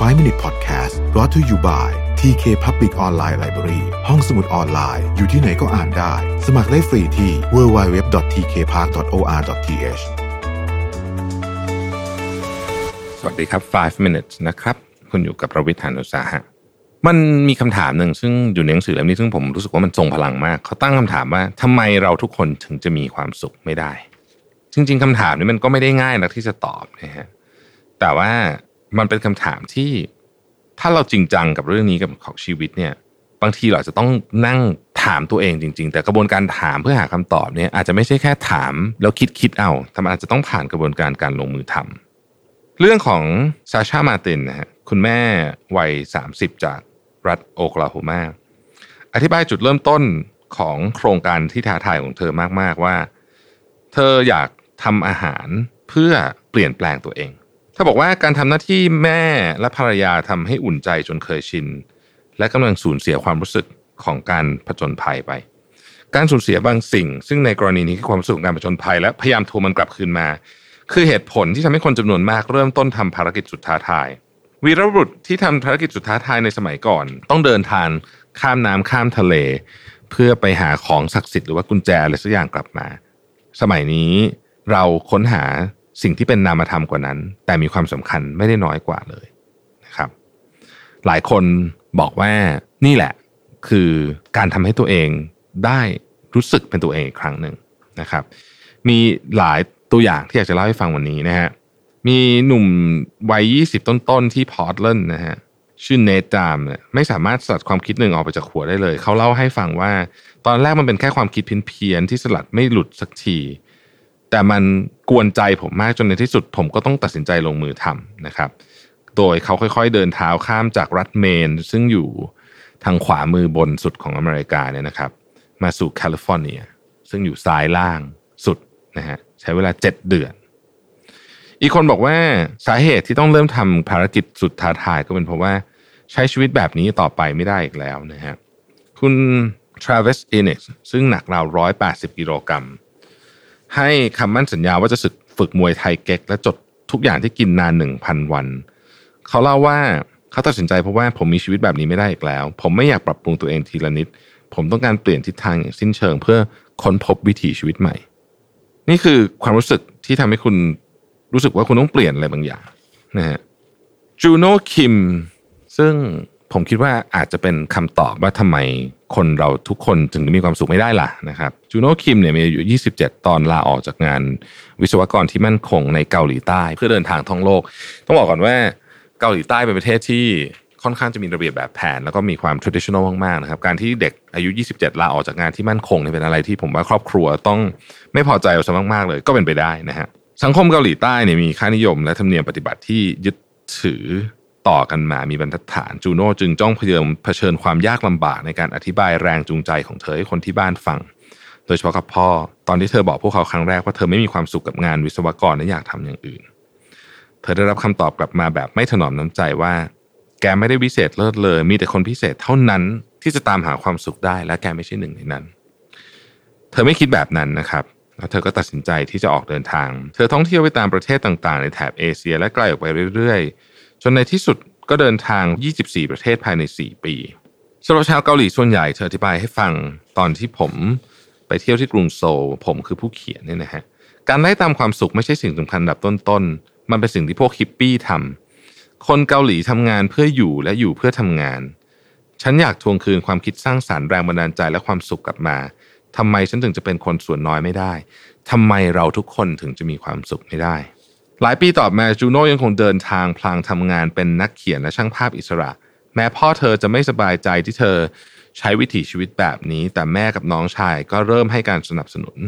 5 Minute Podcast brought to you by TK Public Online Library ห้องสมุดออนไลน์ อยู่ที่ไหนก็อ่านได้ สมัครได้ฟรีที่ www.tkpark.or.th สวัสดีครับ 5 minutes นะครับ คุณอยู่กับประวิทยานุสาหะ มันมีคำถามหนึ่งซึ่งอยู่ในหนังสือเล่มนี้ซึ่งผมรู้สึกว่ามันทรงพลังมาก เขาตั้งคำถามว่าทำไมเราทุกคนถึงจะมีความสุขไม่ได้ จริง ๆคำถามนี้มันก็ไม่ได้ง่ายนะที่จะตอบนะฮะแต่ว่า มันเป็นคำถามที่ถ้าเราจริงจังกับเรื่องนี้กับของชีวิตเนี่ย บางทีเราอาจจะต้องนั่งถามตัวเองจริง ๆ แต่กระบวนการถามเพื่อหาคำตอบเนี่ยอาจจะไม่ใช่แค่ถามแล้วคิดคิดเอาแต่มันอาจจะต้องผ่านกระบวนการการลงมือทำเรื่องของซาชามาตินนะฮะคุณแม่วัย 30 จากรัฐโอคลาโฮมาอธิบายจุดเริ่มต้นของโครงการที่ท้าทายของเธอมากๆว่า เธออยากทำอาหารเพื่อเปลี่ยนแปลงตัวเอง เธอบอกว่าการทำหน้าที่แม่และภรรยาทำให้อุ่นใจจนเคยชิน และกำลังสูญเสียความรู้สึกของการผจญภัยไป การสูญเสียบางสิ่ง ซึ่งในกรณีนี้คือความรู้สึกขการผจญภัย และพยายามทวงมันกลับคืนมา คือเหตุผลที่ทำให้คนจำนวนมากเริ่มต้นทำภารกิจสุดท้าทาย วีรบุรุษที่ทำภารกิจสุดท้าทายในสมัยก่อน ต้องเดินทางข้ามน้ำข้ามทะเล เพื่อไปหาของศักดิ์สิทธิ์หรือว่ากุญแจอะไรสักอย่างกลับมา สมัยนี้เราค้นหา สิ่งที่เป็นนามธรรมกว่านั้น แต่มีความสำคัญไม่ได้น้อยกว่าเลยนะครับ หลายคนบอกว่านี่แหละคือการทำให้ตัวเองได้รู้สึกเป็นตัวเองอีกครั้งหนึ่งนะครับ มีหลายตัวอย่างที่อยากจะเล่าให้ฟังวันนี้นะฮะมีหนุ่มวัย 20 ต้นๆ ที่พอร์ตแลนด์นะฮะชื่อเนตามเนี่ยไม่สามารถสลัดความคิดหนึ่งออกไปจากหัวได้เลย เขาเล่าให้ฟังว่า ตอนแรกมันเป็นแค่ความคิดเพี้ยนๆที่สลัดไม่หลุดสักที แต่มัน กวนใจผมมากจนในที่สุด ผมก็ต้องตัดสินใจลงมือทำนะครับ โดยเขาค่อยๆเดินเท้าข้ามจากรัฐเมน ซึ่งอยู่ทางขวามือบนสุดของอเมริกาเนี่ยนะครับ มาสู่แคลิฟอร์เนีย ซึ่งอยู่ซ้ายล่างสุดนะฮะใช้เวลา 7 เดือน อีกคนบอกว่าสาเหตุที่ต้องเริ่มทำภารกิจสุดท้าทายก็เป็นเพราะว่าใช้ชีวิตแบบนี้ต่อไปไม่ได้อีกแล้วนะฮะคุณ Travis Ennis ซึ่งหนักราว180กิโลกรัม ให้คำมั่นสัญญาว่าจะฝึกมวยไทยเก๊ก และจดทุกอย่างที่กินนานหนึ่งพันวัน เขาเล่าว่าเขาตัดสินใจเพราะว่าผมมีชีวิตแบบนี้ไม่ได้อีกแล้ว ผมไม่อยากปรับปรุงตัวเองทีละนิด ผมต้องการเปลี่ยนทิศทางอย่างสิ้นเชิง เพื่อค้นพบวิถีชีวิตใหม่ นี่คือความรู้สึกที่ทำให้คุณรู้สึกว่าคุณต้องเปลี่ยนอะไรบางอย่างนะฮะจูโน่คิมซึ่ง ผมคิดว่าอาจจะเป็นคำตอบว่าทำไมคนเราทุกคนถึงมีความสุขไม่ได้ล่ะนะครับจูโน่คิมเนี่ยมีอายุ 27 ตอนลาออกจากงานวิศวกรที่มั่นคงในเกาหลีใต้ เพื่อเดินทางท่องโลก ต้องบอกก่อนว่าเกาหลีใต้เป็นประเทศที่ค่อนข้างจะมีระเบียบแบบแผน แล้วก็มีความ traditional มากๆนะครับการที่เด็กอายุ 27 ลาออกจากงานที่มั่นคงเนี่ยเป็นอะไรที่ผมว่าครอบครัวต้องไม่พอใจเอาซะมากๆเลยก็เป็นไปได้นะฮะสังคมเกาหลีใต้เนี่ยมีค่านิยมและธรรมเนียมปฏิบัติที่ยึดถือ ต่อกันมา มีบรรทัดฐาน จูโน่จึงจ้องเผชิญเผชิญความยากลำบากในการอธิบายแรงจูงใจของเธอให้คนที่บ้านฟัง โดยเฉพาะกับพ่อ ตอนที่เธอบอกพวกเขาครั้งแรกว่าเธอไม่มีความสุขกับงานวิศวกรและอยากทำอย่างอื่น เธอได้รับคำตอบกลับมาแบบไม่ถนอมน้ำใจว่า แกไม่ได้วิเศษเลิศเลย มีแต่คนพิเศษเท่านั้นที่จะตามหาความสุขได้ และแกไม่ใช่หนึ่งในนั้น เธอไม่คิดแบบนั้นนะครับแล้วเธอก็ตัดสินใจที่จะออกเดินทาง เธอท่องเที่ยวไปตามประเทศต่างๆ ในแถบเอเชีย และไกลออกไปเรื่อยๆ จนในที่สุดก็เดินทาง 24 ประเทศภายใน 4 ปีสำหรับชาวเกาหลีส่วนใหญ่เธออธิบายให้ฟังตอนที่ผมไปเที่ยวที่กรุงโซลผมคือผู้เขียนเนี่ยนะฮะการไล่ตามความสุขไม่ใช่สิ่งสำคัญดับต้นๆ มันเป็นสิ่งที่พวกฮิปปี้ทำคนเกาหลีทำงานเพื่ออยู่และอยู่เพื่อทำงาน ฉันอยากทวงคืนความคิดสร้างสารรค์แรงบันดาลใจและความสุขกลับมาทำไมฉันถึงจะเป็นคนส่วนน้อยไม่ได้ทำไมเราทุกคนถึงจะมีความสุขไม่ได้ หลายปีต่อมาจูโน่ยังคงเดินทางพลางทำงานเป็นนักเขียนและช่างภาพอิสระ แม้พ่อเธอจะไม่สบายใจที่เธอใช้วิถีชีวิตแบบนี้ แต่แม่กับน้องชายก็เริ่มให้การสนับสนุน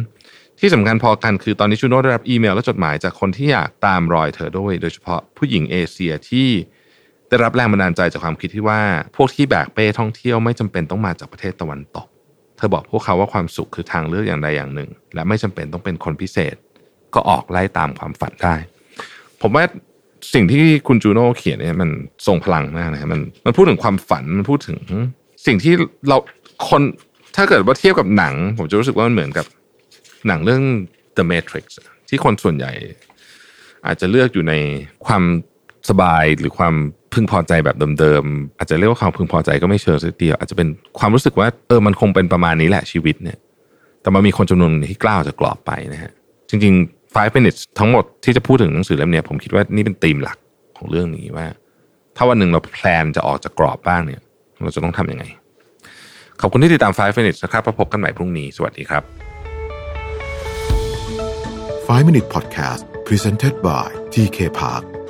ที่สำคัญพอกันคือตอนนี้จูโน่ได้รับอีเมลและจดหมายจากคนที่อยากตามรอยเธอด้วย โดยเฉพาะผู้หญิงเอเชียที่ได้รับแรงบันดาลใจจากความคิดที่ว่า พวกที่แบกเป้ท่องเที่ยวไม่จำเป็นต้องมาจากประเทศตะวันตก เธอบอกพวกเขาว่าความสุขคือทางเลือกอย่างใดอย่างหนึ่ง และไม่จำเป็นต้องเป็นคนพิเศษ ก็ออกไล่ตามความฝันได้ ผมว่าสิ่งที่คุณจูโน่เขียนเนี่ยมันทรงพลังมากนะมันมันพูดถึงความฝันมันพูดถึง สิ่งที่เราคนถ้าเกิดว่าเทียบกับหนัง ผมจะรู้สึกว่ามันเหมือนกับหนังเรื่อง The Matrix ที่คนส่วนใหญ่ อาจจะเลือกอยู่ในความสบายหรือความพึงพอใจแบบเดิมๆอาจจะเรียกว่าความพึงพอใจก็ไม่เชิงสักทีอาจจะเป็นความรู้สึกว่าเออมันคงเป็นประมาณนี้แหละชีวิตเนี่ย แต่มันมีคนจำนวนที่กล้าจะกรอบไปนะฮะจริงๆ 5 minutes ทั้งหมดที่จะพูดถึงหนังสือเล่มนี้ผมคิดว่านี่เป็นธีมหลักของเรื่องนี้ว่า ถ้าวันหนึ่งเราแพลนจะออกจากกรอบบ้างเนี่ย เราจะต้องทำยังไง ขอบคุณที่ติดตาม 5 minutes นะครับพบกันใหม่พรุ่งนี้ สวัสดีครับ 5 Minute Podcast Presented by TK Park